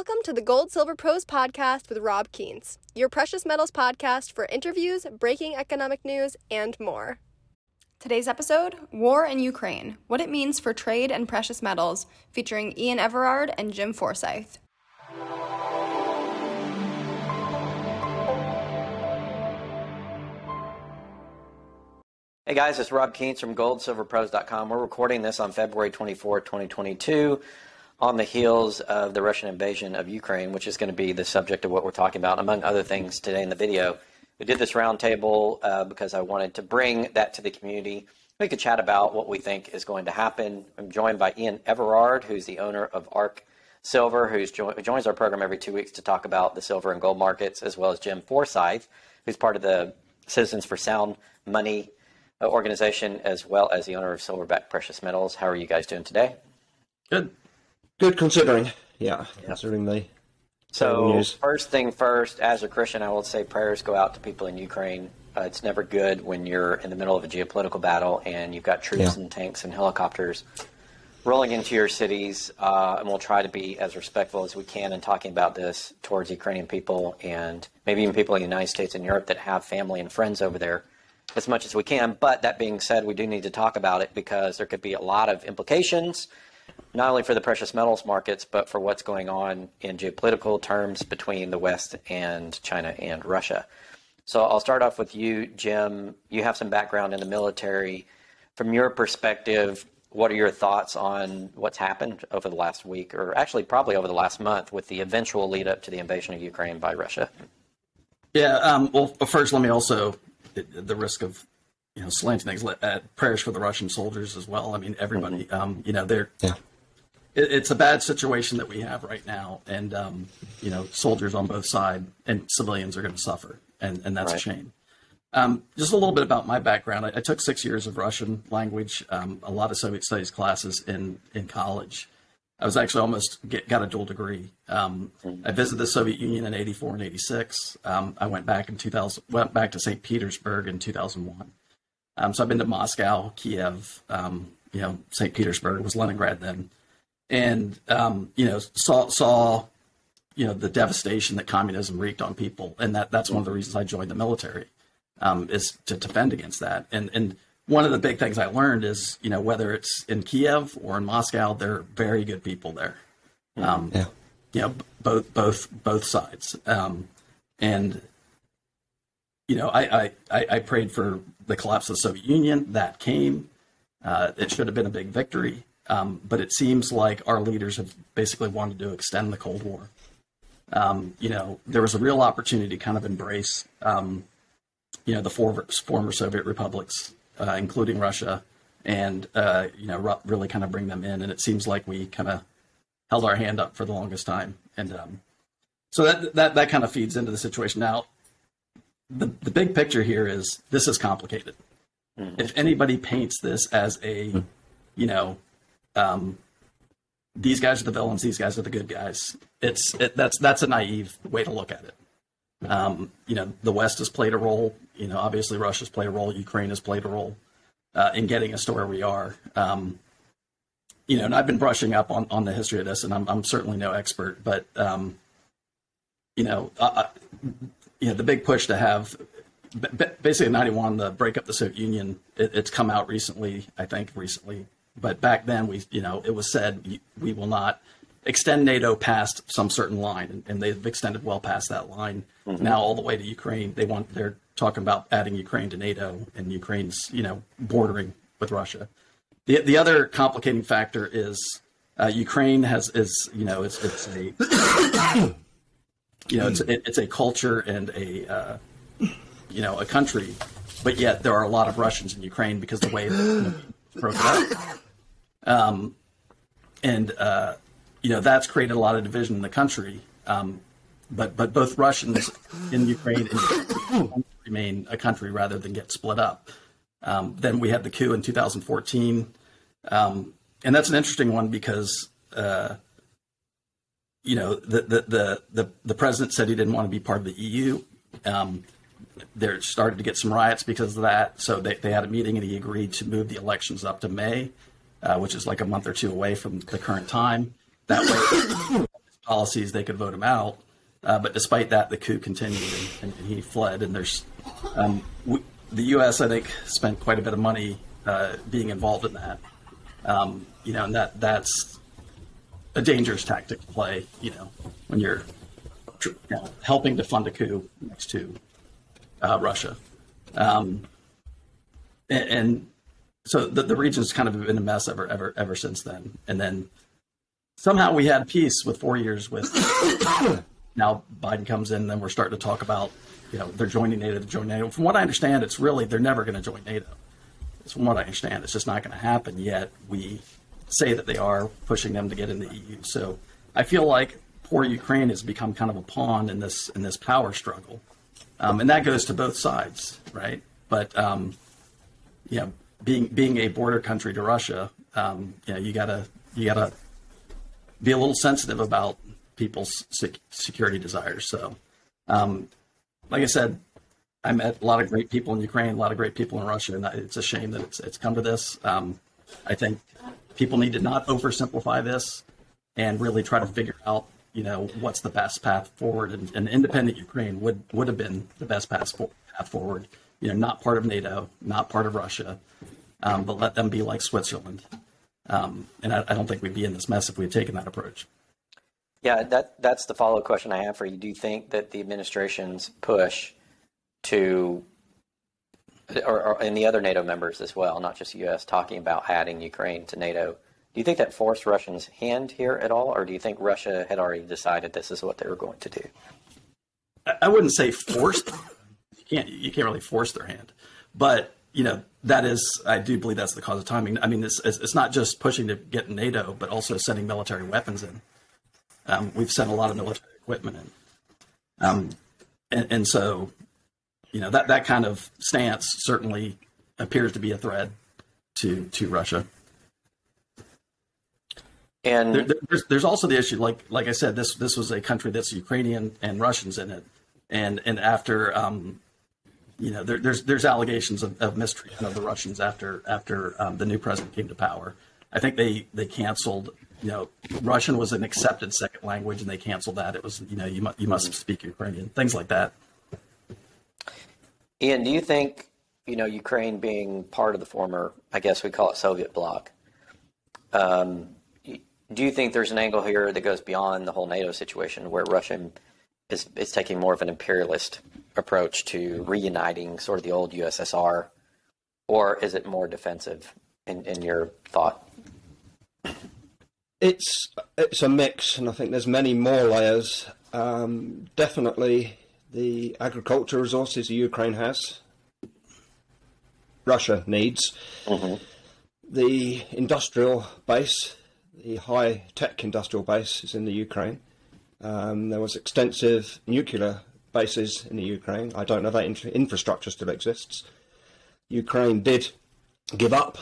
Welcome to the Gold Silver Pros podcast with Rob Kientz, your precious metals podcast for interviews, breaking economic news, and more. Today's episode War in Ukraine What It Means for Trade and Precious Metals, featuring Ian Everard and Jim Forsythe. Hey guys, it's Rob Kientz from GoldSilverPros.com. We're recording this on February 24, 2022 on the heels of the Russian invasion of Ukraine, which is going to be the subject of what we're talking about, among other things, today in the video. We did this roundtable uh, because I wanted to bring that to the community. We could chat about what we think is going to happen. I'm joined by Ian Everard, who's the owner of Ark Silver, who's jo- who joins our program every two weeks to talk about the silver and gold markets, as well as Jim Forsythe, who's part of the Citizens for Sound Money organization, as well as the owner of Silverback Precious Metals. How are you guys doing today? Good. Good considering. Yeah, considering the So, news. first thing first, as a Christian, I will say prayers go out to people in Ukraine. Uh, it's never good when you're in the middle of a geopolitical battle and you've got troops Yeah. and tanks and helicopters rolling into your cities. Uh, and we'll try to be as respectful as we can in talking about this towards Ukrainian people and maybe even people in the United States and Europe that have family and friends over there as much as we can. But that being said, we do need to talk about it because there could be a lot of implications not only for the precious metals markets, but for what's going on in geopolitical terms between the West and China and Russia. So I'll start off with you, Jim. You have some background in the military. From your perspective, what are your thoughts on what's happened over the last week, or actually probably over the last month, with the eventual lead up to the invasion of Ukraine by Russia? Yeah. Um, well, first, let me also, at the risk of you know slanting things, let- uh, prayers for the Russian soldiers as well. I mean, everybody. Um, you know, they're Yeah. It, it's a bad situation that we have right now, and um, you know, soldiers on both sides and civilians are going to suffer, and and that's Right. a shame. Um, just a little bit about my background. I, I took six years of Russian language, um, a lot of Soviet studies classes in in college. I was actually almost get, got a dual degree. Um, I visited the Soviet Union in '84 and '86. Um, I went back in 2000, went back to St. Petersburg in 2001. Um, so I've been to Moscow, Kiev, um, you know, St. Petersburg was Leningrad then, and um, you know saw saw you know the devastation that communism wreaked on people, and that that's one of the reasons I joined the military um, is to defend against that. And and one of the big things I learned is you know whether it's in Kiev or in Moscow, there are very good people there. Um, Yeah. you know, both both both sides. Um, and you know, I, I I I prayed for the collapse of the Soviet Union. That came. Uh, it should have been a big victory, um, but it seems like our leaders have basically wanted to extend the Cold War. Um, you know, there was a real opportunity to kind of embrace, um, you know, the former, former Soviet republics, uh, including Russia, and uh, you know, ru- really kind of bring them in. And it seems like we kind of held our hand up for the longest time, and um, so that that that kind of feeds into the situation. Now, the the big picture here is this is complicated. If anybody paints this as a, you know, um, these guys are the villains, these guys are the good guys, it's it, that's that's a naive way to look at it. Um, you know, the West has played a role. You know, obviously Russia's played a role. Ukraine has played a role uh, in getting us to where we are. Um, you know, and I've been brushing up on, on the history of this, and I'm, I'm certainly no expert, but um, you know, you know, the big push to have basically in '91 the break up the Soviet Union. It, it's come out recently, I think, recently. But back then, we, you know, it was said we- will not extend NATO past some certain line, and, and they've extended well past that line. Now, all the way to Ukraine, they want they're talking about adding Ukraine to NATO, and Ukraine's, you know, bordering with Russia. The the other complicating factor is uh, Ukraine has is you know it's it's a you know it's it, it's a culture and a uh, you know a country, but yet there are a lot of Russians in Ukraine because the way that you know, broke it up, um, and uh, you know that's created a lot of division in the country. Um, but but both Russians in Ukraine and remain a country rather than get split up. Um, then we had the coup in 2014, um, and that's an interesting one because uh, you know the, the the the the president said he didn't want to be part of the EU. Um, there started to get some riots because of that, so they, they had a meeting and he agreed to move the elections up to May, uh, which is like a month or two away from the current time. That way, policies, they could vote him out. Uh, but despite that, the coup continued and, and he fled. And there's um, we, the U.S. I think spent quite a bit of money uh, being involved in that. Um, you know, and that that's a dangerous tactic to play. You know, when you're you know, helping to fund a coup next to uh, Russia, um, and, and, so the, the region's kind of been a mess ever ever ever since then. And then somehow we had peace with four years with. now Biden comes in, then we're starting to talk about, you know, they're joining NATO, to join NATO. From what I understand, it's really they're never going to join NATO. It's from what I understand, it's just not going to happen. Yet we say that they are pushing them to get in the EU. So I feel like poor Ukraine has become kind of a pawn in this in this power struggle, um, and that goes to both sides, right? But um, know, being being a border country to Russia, um, you know, you gotta you gotta be a little sensitive about people's sec- security desires. So, um, like I said, I met a lot of great people in Ukraine, a lot of great people in Russia, and it's a shame that it's it's come to this. Um, I think people need to not oversimplify this and really try to figure out, you know, what's the best path forward. And, and independent Ukraine would would have been the best path, path forward. You know, not part of NATO, not part of Russia, um, but let them be like Switzerland. Um, and I, I, don't think we'd be in this mess if we had taken that approach. Yeah, that that's the follow up question I have for you. Do you think that the administration's push to or, or, and the other NATO members as well, not just the U.S., talking about adding Ukraine to NATO. Do you think that forced Russians' hand here at all, or do you think Russia had already decided this is what they were going to do? I wouldn't say forced. You can't you can't really force their hand, but you know that is I do believe that's the cause of timing. I mean, it's it's not just pushing to get NATO, but also sending military weapons in. Um, we've sent a lot of military equipment in, um, and, and so you know that that kind of stance certainly appears to be a threat to to Russia. And there, there's, there's also the issue, like like I said, this this was a country that's Ukrainian and Russians in it, and and after um, you know there, there's there's allegations of, of mistreatment of the Russians after after um, the new president came to power. I think they they canceled. You know, Russian was an accepted second language, and they canceled that. It was you know you must you must speak Ukrainian, things like that. Ian, do you think, you know, Ukraine being part of the former, I guess we call it Soviet bloc, um, do you think there's an angle here that goes beyond the whole NATO situation where Russia is, is taking more of an imperialist approach to reuniting sort of the old USSR? Or is it more defensive in, in your thought? It's it's a mix, and I think there's many more layers. Um, definitely, the agricultural resources the Ukraine has, Russia needs. Mm-hmm. The industrial base, the high tech industrial base, is in the Ukraine. Um, there was extensive nuclear bases in the Ukraine. I don't know if that infrastructure still exists. Ukraine did give up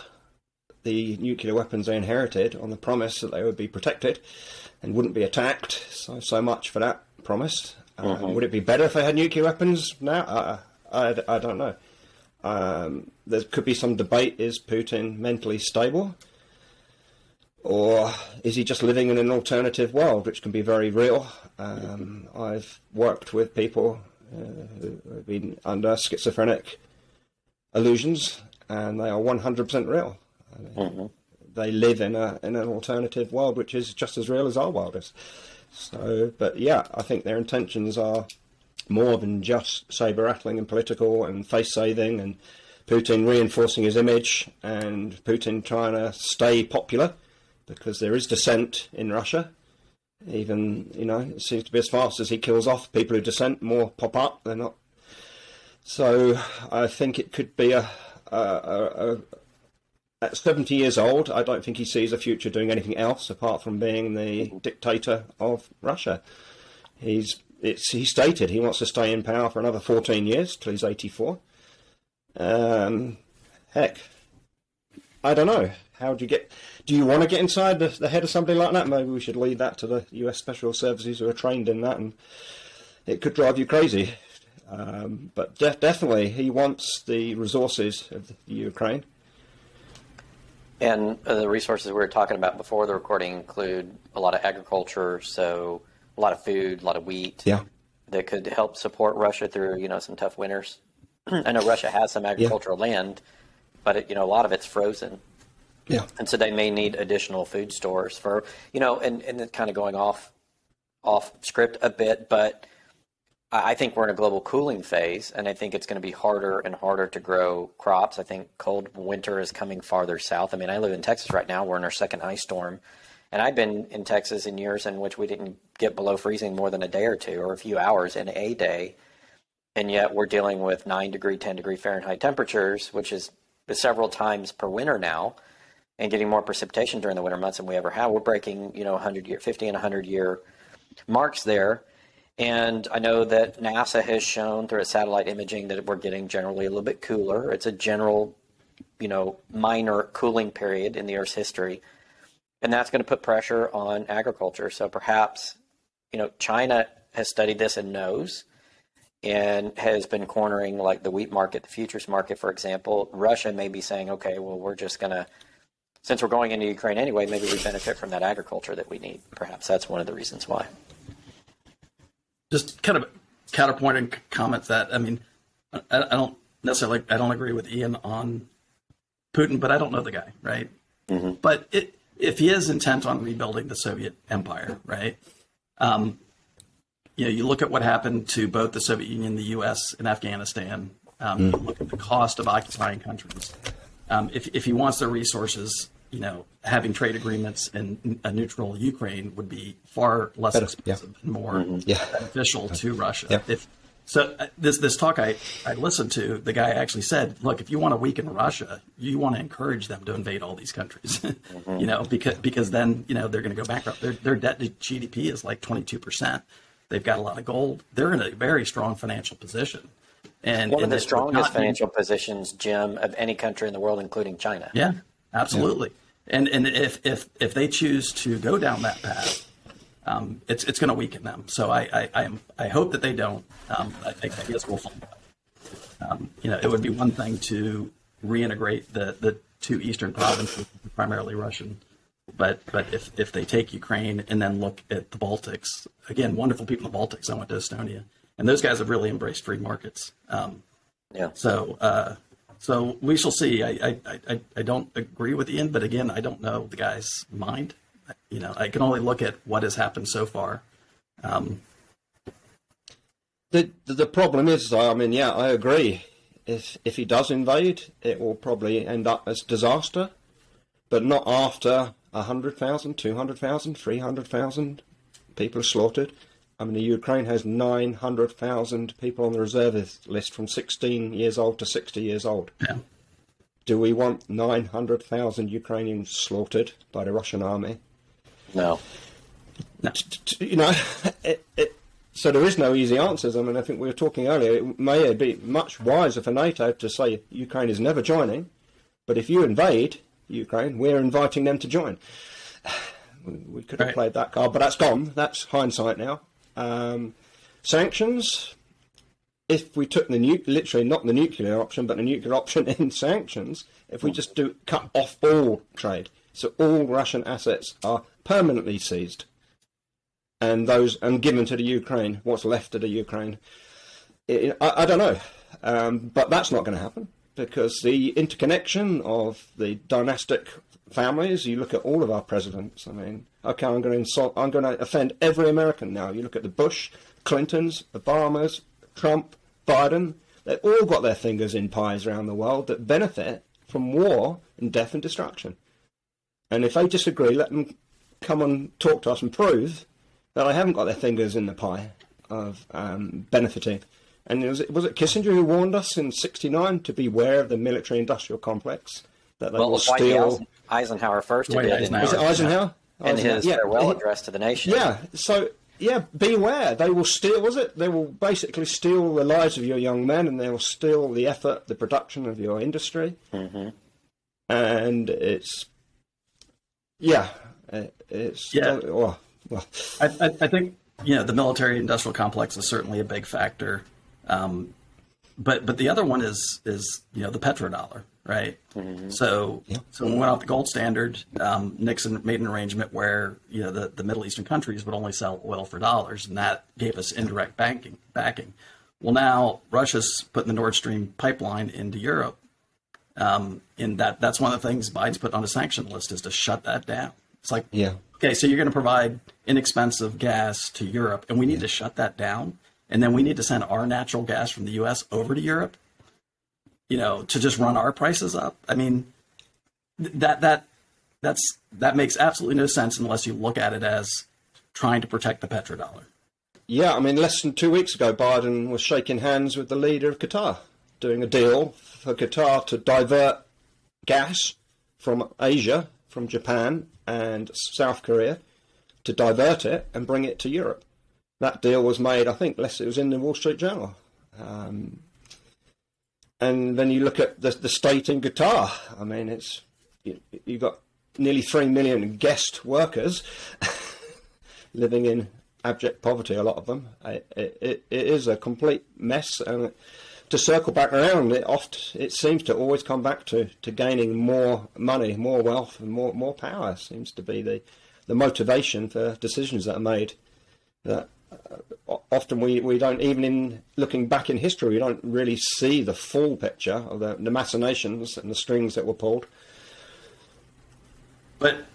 the nuclear weapons they inherited on the promise that they would be protected and wouldn't be attacked. So, so much for that promise. Mm-hmm. would it be better if they had nuclear weapons now? Uh, I, I don't know. Um, there could be some debate is Putin mentally stable? Or is he just living in an alternative world, which can be very real? Um, I've worked with people uh, who have been under schizophrenic illusions, and they are 100% real. I mean, mm-hmm. They live in, a, in an alternative world, which is just as real as our world is. So, but yeah, I think their intentions are more than just saber rattling and political and face saving and Putin reinforcing his image and Putin trying to stay popular because there is dissent in Russia. Even, you know, it seems to be as fast as he kills off people who dissent, more pop up. They're not. So I think it could be a, a, a, at 70 years old, I don't think he sees a future doing anything else apart from being the dictator of Russia. He's it's he stated he wants to stay in power for another 14 years till he's 84. Um, heck, I don't know. How do you get? Do you want to get inside the, the head of somebody like that? Maybe we should leave that to the U.S. Special Services who are trained in that, and it could drive you crazy. Um, but de- definitely, he wants the resources of the Ukraine. And uh, the resources we were talking about before the recording include a lot of agriculture, so a lot of food, a lot of wheat. Yeah. That could help support Russia through you know some tough winters. I know Russia has some agricultural yeah. land, but it, you know a lot of it's frozen. Yeah. And so they may need additional food stores for you know, and and kind of going off off script a bit, but I think we're in a global cooling phase, and I think it's going to be harder and harder to grow crops. I think cold winter is coming farther south. I mean, I live in Texas right now. We're in our second ice storm. And I've been in Texas in years in which we didn't get below freezing more than a day or two or a few hours in a day. And yet we're dealing with 9 degree, 10 degree Fahrenheit temperatures, which is several times per winter now, and getting more precipitation during the winter months than we ever have. We're breaking, you know, 100 year, 50 and 100 year marks there. And I know that NASA has shown through a satellite imaging that we're getting generally a little bit cooler. It's a general, you know, minor cooling period in the Earth's history. And that's going to put pressure on agriculture. So perhaps, you know, China has studied this and knows and has been cornering like the wheat market, the futures market, for example. Russia may be saying, okay, well, we're just going to, since we're going into Ukraine anyway, maybe we benefit from that agriculture that we need. Perhaps that's one of the reasons why just kind of counterpointing comments that I mean, I, I, don't necessarily I don't agree with Ian on Putin, but I don't know the guy, right? Mm-hmm. But it, if he is intent on rebuilding the Soviet Empire, right? Um, you know, you look at what happened to both the Soviet Union, the U.S., and Afghanistan. Um, mm. Look at the cost of occupying countries. Um, if if he wants their resources, you know, having trade agreements in a neutral Ukraine would be far less Better, expensive yeah. and more mm-hmm. yeah. beneficial to Russia. Yeah. If so, uh, this this talk I, I listened to, the guy actually said, "Look, if you want to weaken Russia, you want to encourage them to invade all these countries, mm-hmm. you know, because because then you know they're going to go bankrupt. Their their debt to GDP is like twenty two percent. They've got a lot of gold. They're in a very strong financial position." And one of the strongest financial positions, Jim, of any country in the world, including China. Yeah, Absolutely. Yeah. And and if if if they choose to go down that path, um, it's it's going to weaken them. So I I I, am, I hope that they don't. Um, I, I guess we'll find out. Um, you know, it would be one thing to reintegrate the the two eastern provinces, primarily Russian. But but if if they take Ukraine and then look at the Baltics again, wonderful people in the Baltics. I went to Estonia, and those guys have really embraced free markets. Um, yeah. So uh, so we shall see. I, I, I, I don't agree with Ian, but again, I don't know the guy's mind. You know, I can only look at what has happened so far. Um, the the problem is, I mean, yeah, I agree. If if he does invade, it will probably end up as disaster, but not after 100,000, 200,000, 300,000 people are slaughtered. I mean, Ukraine has 900,000 people on the reserve list from 16 years old to 60 years old. Yeah. Do we want 900,000 Ukrainians slaughtered by the Russian army? No. no. You know, it, it, so there is no easy answers. I mean, I think we were talking earlier, it may be much wiser for NATO to say Ukraine is never joining, but if you invade Ukraine, we're inviting them to join. We could have right. played that card, but that's gone. That's hindsight now. Um, sanctions, if we took the literally not the nuclear option, but the nuclear option in sanctions, if we just do cut off all trade, so all Russian assets are permanently seized, and those and given to the Ukraine, what's left of the Ukraine, it, I, I, don't know, um, but that's not going to happen because the interconnection of the dynastic families. You look at all of our presidents. I mean, okay, I'm going to insult, I'm going to offend every American now. You look at the Bush, Clintons, Obamas, Trump, Biden. They've all got their fingers in pies around the world that benefit from war and death and destruction. And if they disagree, let them come and talk to us and prove that they haven't got their fingers in the pie of um, benefiting. And was it, was it Kissinger who warned us in '69 to beware of the military-industrial complex? That they well, will steal. Eisenhower first did. Eisenhower. Was it Eisenhower? In his yeah. farewell address to the nation. Yeah. So yeah, beware. They will steal. Was it? They will basically steal the lives of your young men, and they will steal the effort, the production of your industry. Mm-hmm. And it's yeah, it's yeah. Well, well. I, I, I think you know the military-industrial complex is certainly a big factor. Um, but but the other one is is you know the petrodollar, right? Mm-hmm. So yeah. so when we went off the gold standard, um, Nixon made an arrangement where you know the, the Middle Eastern countries would only sell oil for dollars, and that gave us indirect banking backing. Well, now Russia's putting the Nord Stream pipeline into Europe, um, and that that's one of the things Biden's put on a sanction list is to shut that down. It's like, yeah, okay, so you're going to provide inexpensive gas to Europe, and we need yeah. to shut that down and then we need to send our natural gas from the U.S. over to Europe, you know, to just run our prices up. I mean, that that that's that makes absolutely no sense unless you look at it as trying to protect the petrodollar. Yeah, I mean, less than two weeks ago, Biden was shaking hands with the leader of Qatar, doing a deal for Qatar to divert gas from Asia, from Japan and South Korea, to divert it and bring it to Europe that deal was made, I think, less it was in the Wall Street Journal. Um, and then you look at the, the state in Qatar. I mean, it's you, you've got nearly three million guest workers living in abject poverty. A lot of them. It, it, it is a complete mess. And to circle back around, it oft it seems to always come back to, to gaining more money, more wealth, and more more power. Seems to be the the motivation for decisions that are made that often we, we don't even in looking back in history we don't really see the full picture of the, the machinations and the strings that were pulled. But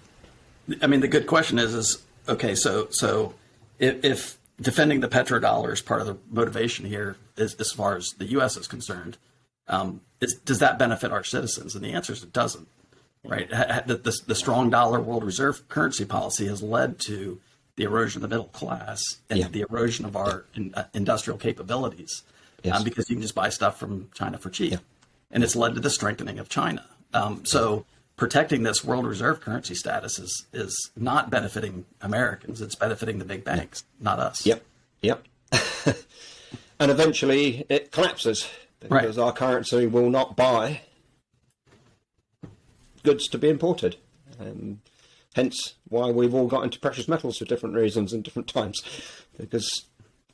i mean the good question is is okay so so if, if defending the petrodollar is part of the motivation here is, as far as the us is concerned um, is, does that benefit our citizens? And the answer is it doesn't right? The, the, the strong dollar world reserve currency policy has led to the erosion of the middle class and yeah. the erosion of our in, uh, industrial capabilities yes. um, because you can just buy stuff from China for cheap. Yeah. And it's led to the strengthening of China. Um, so protecting this world reserve currency status is, is not benefiting Americans. It's benefiting the big banks, not us. Yep. Yep. and eventually it collapses because right. our currency will not buy goods to be imported. And Hence why we've all got into precious metals for different reasons and different times. Because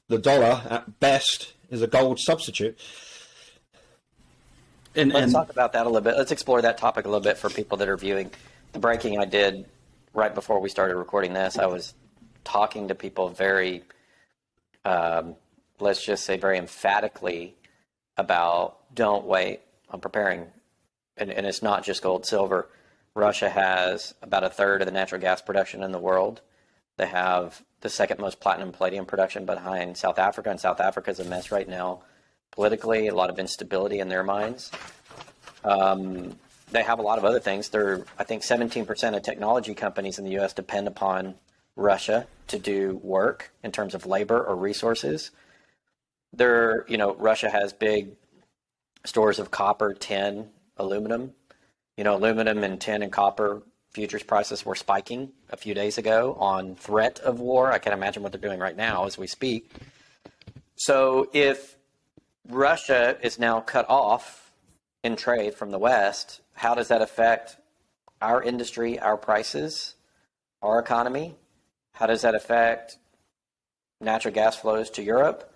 the dollar, at best, is a gold substitute. And, Let's and, talk about that a little bit. Let's explore that topic a little bit for people that are viewing. The breaking I did right before we started recording this, I was talking to people very, um, let's just say, very emphatically about don't wait on preparing. And, and it's not just gold, silver Russia has about a third of the natural gas production in the world. They have the second most platinum palladium production behind South Africa, and South Africa is a mess right now politically, a lot of instability in their minds. Um, they have a lot of other things. They're, I think, 17% of technology companies in the U.S. depend upon Russia to do work in terms of labor or resources. They're, you know, Russia has big stores of copper, tin, aluminum you know, aluminum and tin and copper futures prices were spiking a few days ago on threat of war. I can't imagine what they're doing right now as we speak. So if Russia is now cut off in trade from the West, how does that affect our industry, our prices, our economy? How does that affect natural gas flows to Europe?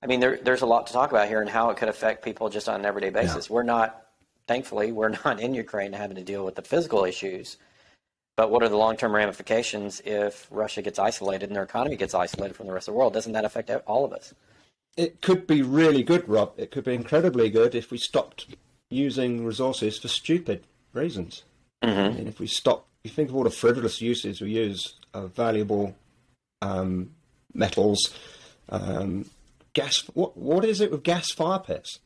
I mean, there, there's a lot to talk about here and how it could affect people just on an everyday basis. Yeah. We're not thankfully, we're not in Ukraine having to deal with the physical issues. But what are the long term ramifications if Russia gets isolated and their economy gets isolated from the rest of the world? Doesn't that affect all of us? It could be really good, Rob. It could be incredibly good if we stopped using resources for stupid reasons. Mm-hmm. And if we stop, you think of all the frivolous uses we use of valuable um, metals, um, gas. What what is it with gas fire pits?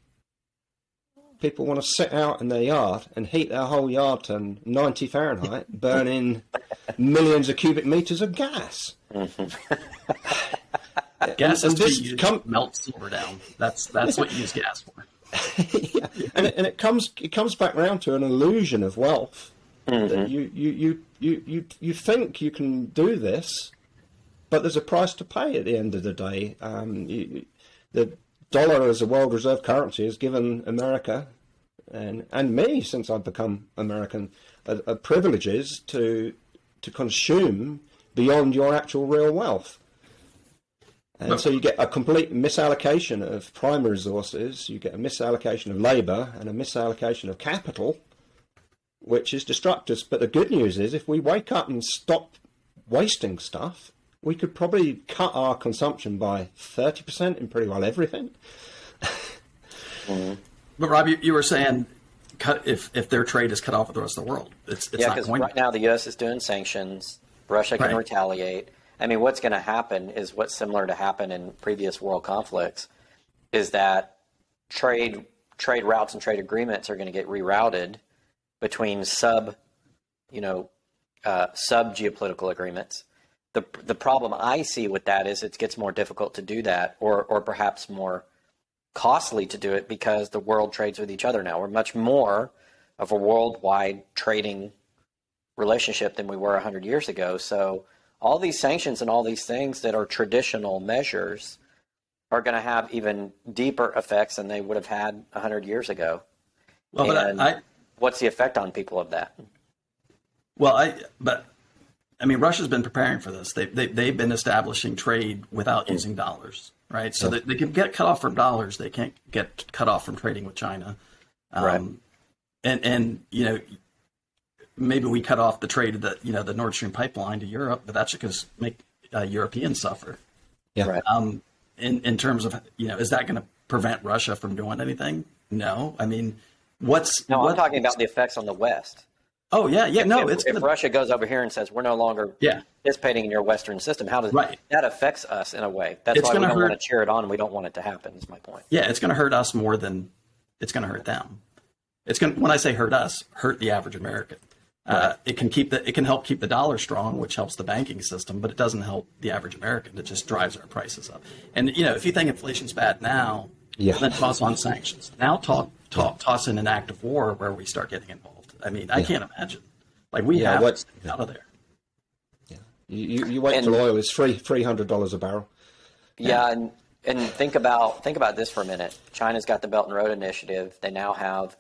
People want to sit out in their yard and heat their whole yard to 90 Fahrenheit, burning millions of cubic meters of gas. gas and, is to com- melt silver down. That's that's what you use gas for. yeah. and, it, and it comes it comes back round to an illusion of wealth. Mm-hmm. You, you, you, you, you, you think you can do this, but there's a price to pay at the end of the day. Um, you, the dollar as a world reserve currency has given America and and me since I've become American a, a privileges to to consume beyond your actual real wealth. And so you get a complete misallocation of primary resources, you get a misallocation of labour, and a misallocation of capital, which is destructive. But the good news is, if we wake up and stop wasting stuff, we could probably cut our consumption by 30% in pretty well everything. But Rob, you, you were saying cut if if their trade is cut off with the rest of the world, it's it's yeah, not because going. right now the U.S. is doing sanctions. Russia can Right. retaliate. I mean, what's going to happen is what's similar to happen in previous world conflicts, is that trade trade routes and trade agreements are going to get rerouted between sub, you know, uh, sub geopolitical agreements. The the problem I see with that is it gets more difficult to do that, or or perhaps more costly to do it because the world trades with each other now. We're much more of a worldwide trading relationship than we were 100 years ago. So all these sanctions and all these things that are traditional measures are going to have even deeper effects than they would have had 100 years ago. well, but and I, I what's the effect on people of that? well I but I mean Russia's been preparing for this. They they they've been establishing trade without using dollars, right? So they, they can get cut off from dollars. They can't get cut off from trading with China. Um, Right. And and you know maybe we cut off the trade of the you know the Nord Stream pipeline to Europe, but that's just make uh, Europeans suffer. Yeah. Right. Um, in in terms of you know, is that going to prevent Russia from doing anything? No. I mean, what's No, I'm talking about the effects on the West. Oh yeah, yeah. No, if, it's if gonna, Russia goes over here and says we're no longer Yeah. participating in your Western system, how does Right. that affects us in a way? That's It's why we gonna don't hurt- want to cheer it on. and We don't want it to happen. Is my point. yeah, it's going to hurt us more than it's going to hurt them. It's going. When I say hurt us, hurt the average American. Uh, it can keep the it can help keep the dollar strong, which helps the banking system, but it doesn't help the average American. It just drives our prices up. And you know, if you think inflation's bad now, Yeah. then toss on sanctions. Now talk, talk toss in an act of war where we start getting involved. I mean, I can't imagine. Like we Yeah, have what- to stay out of there. You, you, you wait And- till oil is three three hundred dollars a barrel. Yeah, and and think about think about this for a minute. China's got the Belt and Road Initiative. They now have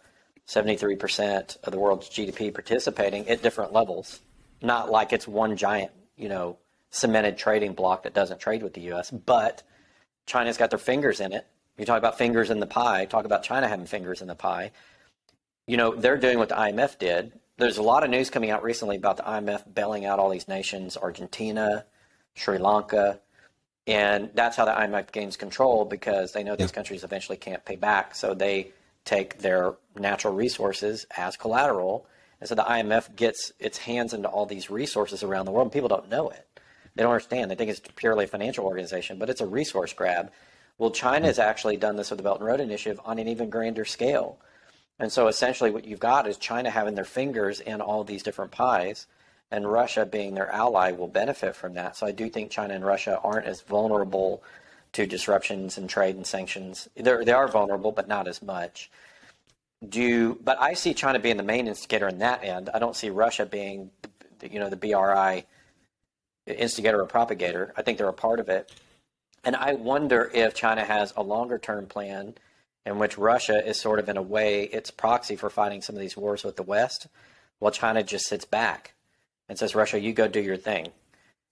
73% of the world's GDP participating at different levels. Not like it's one giant, you know, cemented trading block that doesn't trade with the US, but China's got their fingers in it. You talk about fingers in the pie, talk about China having fingers in the pie. You know, they're doing what the IMF did. There's a lot of news coming out recently about the IMF bailing out all these nations, Argentina, Sri Lanka, and that's how the IMF gains control because they know these countries eventually can't pay back. So they take their natural resources as collateral. And so the IMF gets its hands into all these resources around the world. And people don't know it. They don't understand. They think it's purely a financial organization, but it's a resource grab. Well, China has actually done this with the Belt and Road Initiative on an even grander scale. And so essentially, what you've got is China having their fingers in all these different pies, and Russia being their ally will benefit from that. So I do think China and Russia aren't as vulnerable to disruptions in trade and sanctions. They're, they are vulnerable, but not as much. Do you, but I see China being the main instigator in that end. I don't see Russia being, you know, the BRI instigator or propagator. I think they're a part of it. And I wonder if China has a longer term plan in which Russia is sort of, in a way, its proxy for fighting some of these wars with the West, while China just sits back and says, Russia, you go do your thing.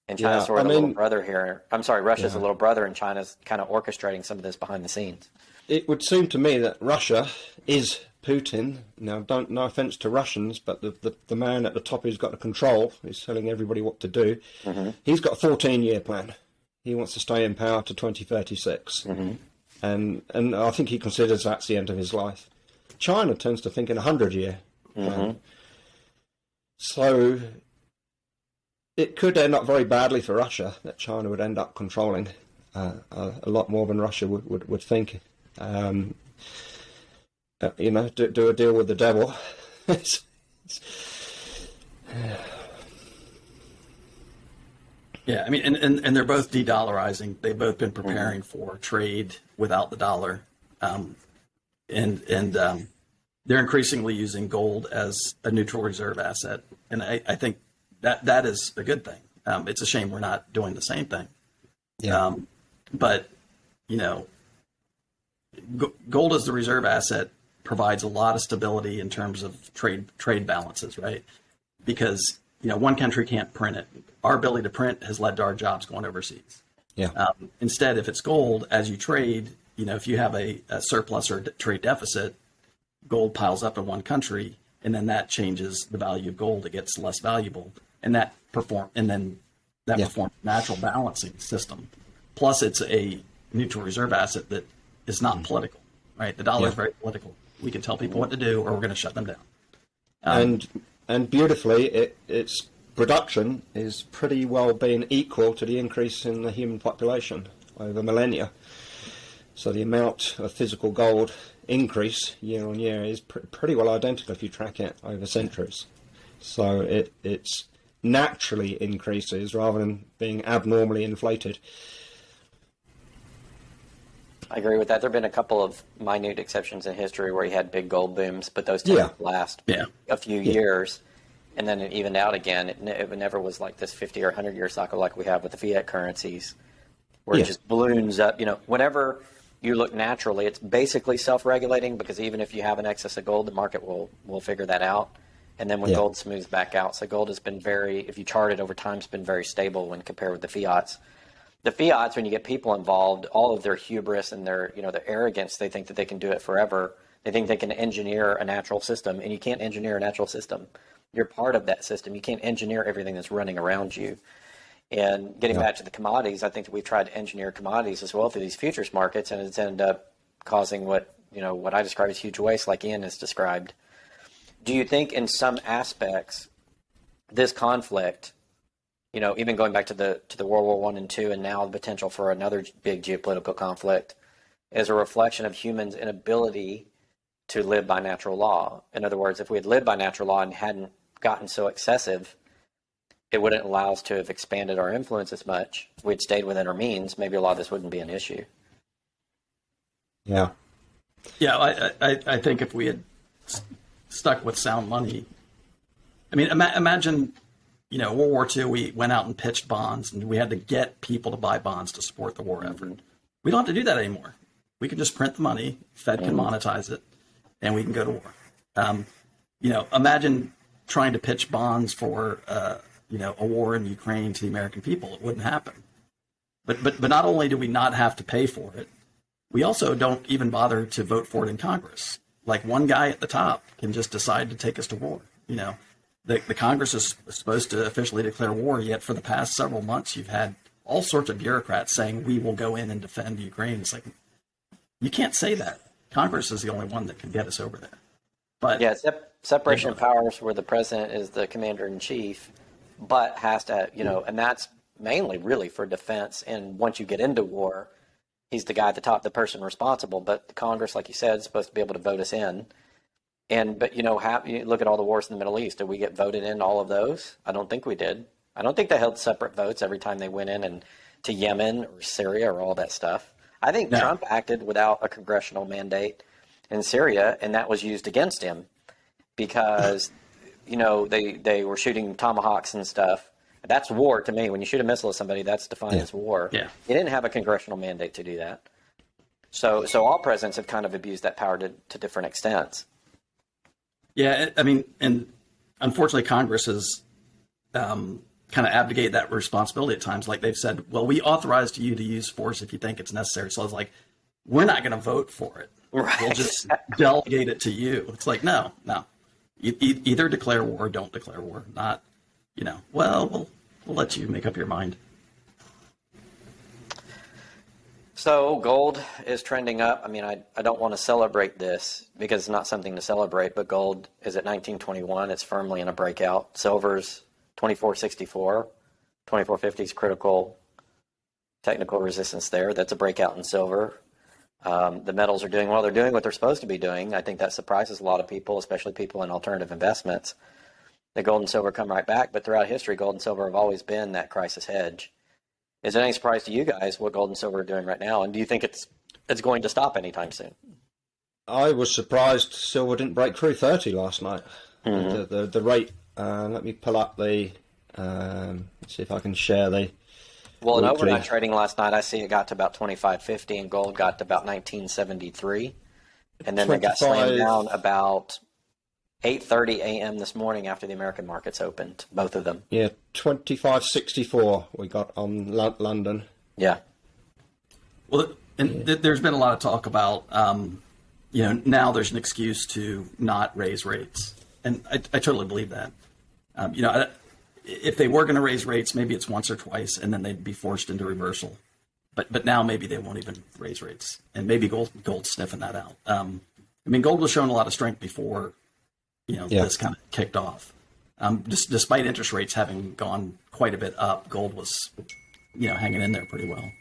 And China's Yeah, sort of I a little brother here. I'm sorry, Russia's a little brother, and China's kind of orchestrating some of this behind the scenes. It would seem to me that Russia is Putin. Now, don't no offence to Russians, but the, the, the man at the top who's got the control is telling everybody what to do. Mm-hmm. He's got a 14 year plan. He wants to stay in power to 2036. And, and I think he considers that's the end of his life. China tends to think in a 100 year plan. So it could end up very badly for Russia that China would end up controlling uh, a, a lot more than Russia would, would, would think. Um, uh, you know, do, do a deal with the devil. It's- Yeah, I mean, and, and, and they're both de-dollarizing. They've both been preparing for trade without the dollar, um, and and um, they're increasingly using gold as a neutral reserve asset. And I, I think that that is a good thing. Um, it's a shame we're not doing the same thing. Yeah. Um, but you know, g- gold as the reserve asset provides a lot of stability in terms of trade trade balances, right? Because you know one country can't print it. Our ability to print has led to our jobs going overseas. Yeah. Um, instead, if it's gold, as you trade, you know, if you have a, a surplus or trade deficit, gold piles up in one country, and then that changes the value of gold. It gets less valuable, and that perform, and then that Yeah. performs natural balancing system. Plus, it's a neutral reserve asset that is not political, right? The dollar is very political. We can tell people what to do, or we're going to shut them down. and and beautifully, it, its production is pretty well being equal to the increase in the human population over millennia. So the amount of physical gold increase year on year is pr- pretty well identical if you track it over centuries. So it it's naturally increases rather than being abnormally inflated. I agree with that. There have been a couple of minute exceptions in history where you had big gold booms, but those tend Yeah. to last Yeah. a few years, and then it evened out again. It, it never was like this 50 or 100 year cycle like we have with the fiat currencies, where Yeah. it just balloons up. You know, whenever you look naturally, it's basically self regulating because even if you have an excess of gold, the market will, will figure that out. And then when Yeah. gold smooths back out, so gold has been very, if you chart it over time, it's been very stable when compared with the fiats the fiats when you get people involved all of their hubris and their you know their arrogance they think that they can do it forever they think they can engineer a natural system and you can't engineer a natural system you're part of that system. You can't engineer everything that's running around you. And getting back to the commodities i think that we've tried to engineer commodities as well through these futures markets and it's ended up causing what you know what i describe as huge waste like ian has described. Do you think in some aspects this conflict you know, even going back to the to the World War One and two, and now the potential for another big geopolitical conflict, is a reflection of humans' inability to live by natural law. In other words, if we had lived by natural law and hadn't gotten so excessive, it wouldn't allow us to have expanded our influence as much. If we'd stayed within our means, maybe a lot of this wouldn't be an issue. Yeah. Yeah, I, I, I think if we had s- stuck with sound money, I mean, ima- imagine, you know, World War II, we went out and pitched bonds and we had to get people to buy bonds to support the war effort. We don't have to do that anymore. We can just print the money, Fed can monetize it, and we can go to war. Um, you know, imagine trying to pitch bonds for, uh, you know, a war in Ukraine to the American people. It wouldn't happen. But, but, but not only do we not have to pay for it, we also don't even bother to vote for it in Congress. Like one guy at the top can just decide to take us to war. You know, the, the Congress is supposed to officially declare war, yet for the past several months, you've had all sorts of bureaucrats saying we will go in and defend Ukraine. It's like, you can't say that. Congress is the only one that can get us over there. But Yeah, separation of powers where the president is the commander in chief, but has to, you know, and that's mainly really for defense. And once you get into war, he's the guy at the top, the person responsible. But the Congress, like you said, is supposed to be able to vote us in. And but you know, ha you look at all the wars in the Middle East. Did we get voted in all of those? I don't think we did. I don't think they held separate votes every time they went in and to Yemen or Syria or all that stuff. I think No. Trump acted without a congressional mandate in Syria, and that was used against him because you know they they were shooting tomahawks and stuff. That's war to me. When you shoot a missile at somebody, that's defined Yeah. as war. Yeah. He didn't have a congressional mandate to do that. So so all presidents have kind of abused that power to, to different extents. Yeah, I I mean, and unfortunately, Congress has um, kind of abdicated that responsibility at times. Like they've said, well, we authorized you to use force if you think it's necessary. So it's like, we're not going to vote for it. Right. We'll just delegate it to you. It's like, no, no. Either declare war or don't declare war. Not, you know, well, we'll, we'll let you make up your mind. So gold is trending up. I mean, I, I don't want to celebrate this because it's not something to celebrate, but gold is at 1921. It's firmly in a breakout. Silver's 2464. 2450 is critical technical resistance there. That's a breakout in silver. Um, the metals are doing well. They're doing what they're supposed to be doing. I think that surprises a lot of people, especially people in alternative investments. The gold and silver come right back, but throughout history, gold and silver have always been that crisis hedge. Is it any surprise to you guys what gold and silver are doing right now? And do you think it's it's going to stop anytime soon? I was surprised silver didn't break through 30 last night. The, the, the rate, uh, let me pull up the, um, see if I can share the, Well, in Weekly. overnight trading last night, I see it got to about twenty five fifty, and gold got to about nineteen seventy three, and then they got slammed down about eight thirty a.m. this morning after the American markets opened. Both of them. yeah, 2564 we got on London. Yeah. Well, and th- there's been a lot of talk about, um, you know, now there's an excuse to not raise rates, and I, I totally believe that. Um, you know, I, if they were going to raise rates, maybe it's once or twice, and then they'd be forced into reversal. But but now maybe they won't even raise rates, and maybe gold gold sniffing that out. Um, I mean, gold was showing a lot of strength before, you know, Yeah. this kind of kicked off. Um, just, despite interest rates having gone quite a bit up, gold was, you know, hanging in there pretty well.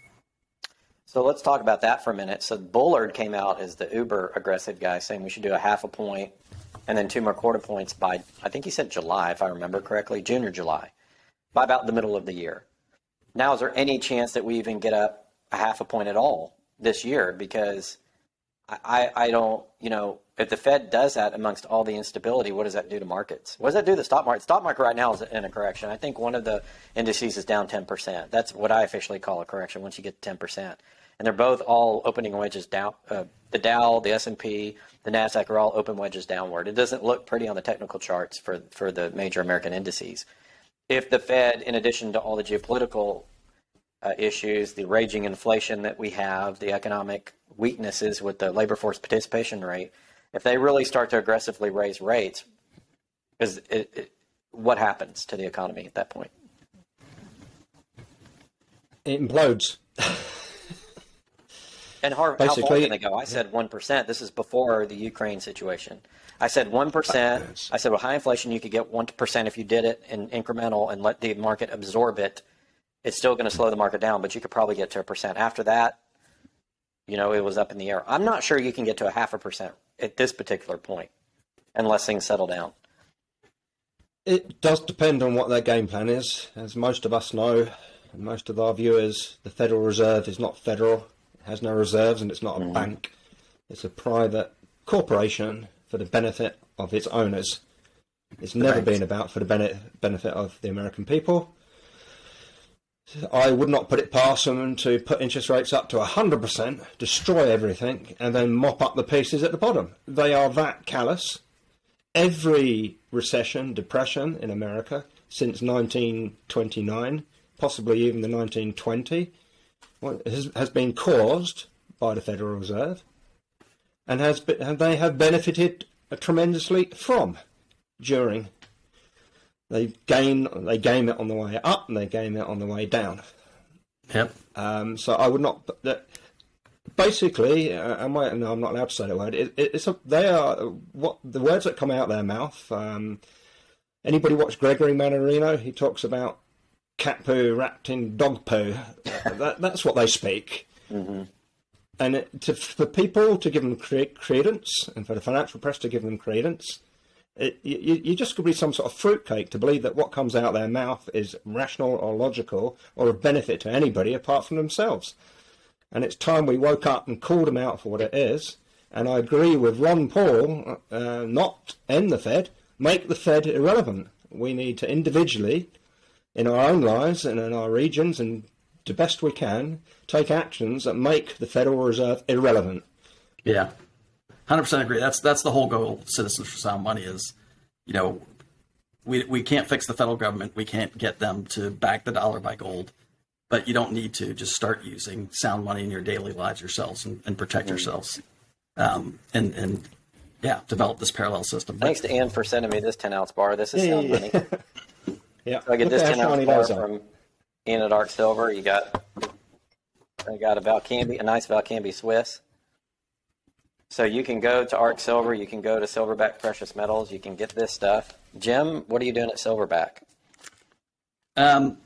So let's talk about that for a minute. So Bullard came out as the uber aggressive guy, saying we should do a half a point and then two more quarter points by, I think he said July, if I remember correctly, June or July, by about the middle of the year. Now, is there any chance that we even get up a half a point at all this year? Because I, I, don't, you know, if the Fed does that amongst all the instability, what does that do to markets? What does that do to the stock market? Stock market right now is in a correction. I think one of the indices is down 10%. That's what I officially call a correction once you get 10%. And they're both all opening wedges down. Uh, the Dow, the S&P, the Nasdaq are all open wedges downward. It doesn't look pretty on the technical charts for for the major American indices. If the Fed, in addition to all the geopolitical uh, issues, the raging inflation that we have, the economic weaknesses with the labor force participation rate, if they really start to aggressively raise rates, is it, it, what happens to the economy at that point? It implodes. And how, how far can they go? I said 1%. This is before the Ukraine situation. I said 1%. I said with high inflation, you could get 1% if you did it in incremental and let the market absorb it. It's still going to slow the market down, but you could probably get to a percent. After that, you know, it was up in the air. I'm not sure you can get to a half a percent at this particular point unless things settle down. It does depend on what their game plan is. As most of us know, and most of our viewers, the Federal Reserve is not federal, has no reserves, and it's not a mm-hmm. bank. It's a private corporation for the benefit of its owners. It's never been about for the bene- benefit of the American people. I would not put it past them to put interest rates up to 100%, destroy everything, and then mop up the pieces at the bottom. They are that callous every recession, depression in America since 1929, possibly even the 1920, well, has, has been caused by the Federal Reserve, and has be, and they have benefited tremendously from during. They gain they game it on the way up, and they game it on the way down. Yep. Um, so I would not. That, basically, uh, I might, no, I'm not allowed to say the word. It, it, it's a, they are what the words that come out their mouth. Um, anybody watch Gregory Mannarino? He talks about cat poo wrapped in dog poo. that, that's what they speak. And it, to, for people to give them cre- credence, and for the financial press to give them credence, it, you, you just could be some sort of fruitcake to believe that what comes out of their mouth is rational or logical or of benefit to anybody apart from themselves. And it's time we woke up and called them out for what it is. And I agree with Ron Paul, uh, not end the Fed, make the Fed irrelevant. We need to individually, in our own lives and in our regions, and the best we can, take actions that make the Federal Reserve irrelevant. Yeah, hundred percent agree. That's that's the whole goal. of Citizens for Sound Money is, you know, we we can't fix the federal government. We can't get them to back the dollar by gold, but you don't need to. Just start using sound money in your daily lives yourselves and, and protect yourselves, um, and and yeah, develop this parallel system. But- Thanks to Ian for sending me this 10 ounce bar. This is sound money. Yeah, So I get Look this at 10 how ounce bar those from Ian at Ark Silver. You got I got a Valcambi, a nice Valcambi Swiss. So you can go to Ark Silver, you can go to Silverback Precious Metals, you can get this stuff. Jim, what are you doing at Silverback? Um,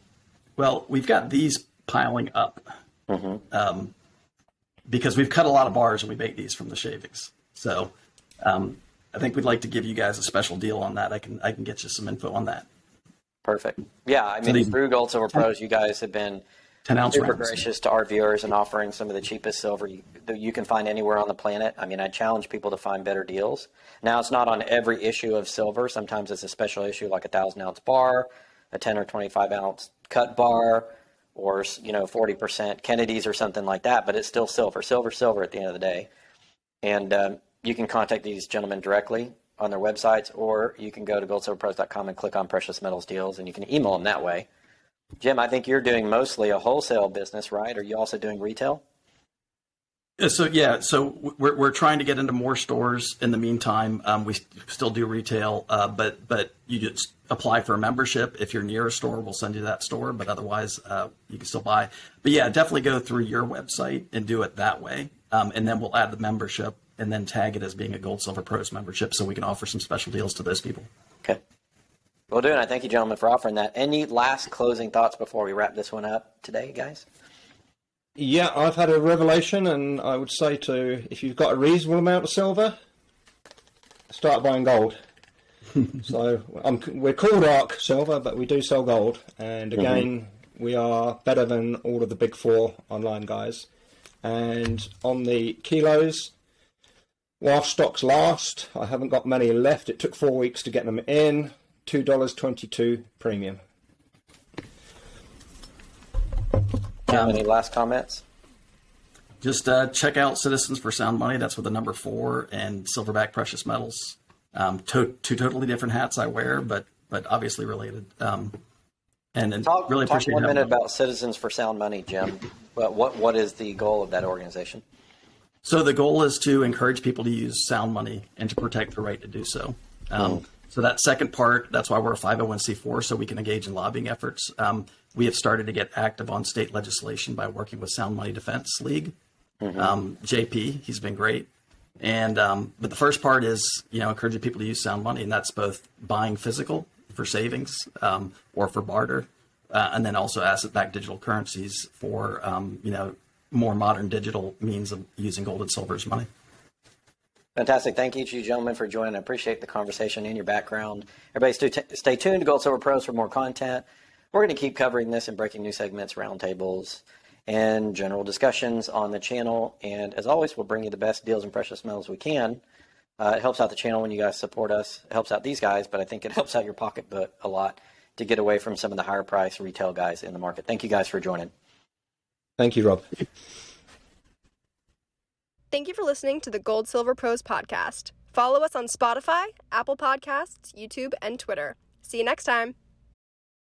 well, we've got these piling up um, because we've cut a lot of bars and we make these from the shavings. So um, I think we'd like to give you guys a special deal on that. I can I can get you some info on that. Perfect. Yeah, I mean, these- through Gold Silver Pros, you guys have been Ten ounce super rounds. gracious to our viewers and offering some of the cheapest silver you, that you can find anywhere on the planet. I mean, I challenge people to find better deals. Now, it's not on every issue of silver. Sometimes it's a special issue like a thousand ounce bar, a 10 or 25 ounce cut bar, or, you know, 40% Kennedy's or something like that, but it's still silver. Silver, silver at the end of the day. And um, you can contact these gentlemen directly on their websites, or you can go to goldsilverpros.com and click on precious metals deals, and you can email them that way. Jim, I think you're doing mostly a wholesale business, right? Are you also doing retail? So yeah, so we're we're trying to get into more stores. In the meantime, um, we still do retail, uh, but but you just apply for a membership. If you're near a store, we'll send you that store. But otherwise, uh, you can still buy. But yeah, definitely go through your website and do it that way, um, and then we'll add the membership and then tag it as being a Gold Silver Pros membership, so we can offer some special deals to those people. Okay. Well, doing. I thank you, gentlemen, for offering that. Any last closing thoughts before we wrap this one up today, guys? Yeah, I've had a revelation, and I would say to if you've got a reasonable amount of silver, start buying gold. so I'm, we're called Ark Silver, but we do sell gold, and again, mm-hmm. we are better than all of the big four online guys. And on the kilos, while stocks last, I haven't got many left. It took four weeks to get them in. Two dollars twenty-two premium. Um, any last comments? Just uh, check out Citizens for Sound Money. That's with the number four and Silverback Precious Metals. Um, to, two totally different hats I wear, but but obviously related. Um, and, and talk, really talk appreciate one minute about Citizens for Sound Money, Jim. But what what is the goal of that organization? So the goal is to encourage people to use sound money and to protect the right to do so. Um, mm. So that second part, that's why we're a 501c4, so we can engage in lobbying efforts. Um, we have started to get active on state legislation by working with Sound Money Defense League. Mm-hmm. Um, JP, he's been great. And um, but the first part is you know encouraging people to use sound money, and that's both buying physical for savings um, or for barter, uh, and then also asset-backed digital currencies for um, you know more modern digital means of using gold and silver as money. Fantastic. Thank each of you gentlemen for joining. I appreciate the conversation and your background. Everybody stay, stay tuned to Gold Silver Pros for more content. We're going to keep covering this and breaking new segments, roundtables, and general discussions on the channel. And as always, we'll bring you the best deals in precious metals we can. Uh, it helps out the channel when you guys support us. It helps out these guys, but I think it helps out your pocketbook a lot to get away from some of the higher price retail guys in the market. Thank you guys for joining. Thank you, Rob. Thank you for listening to the Gold Silver Pros podcast. Follow us on Spotify, Apple Podcasts, YouTube, and Twitter. See you next time.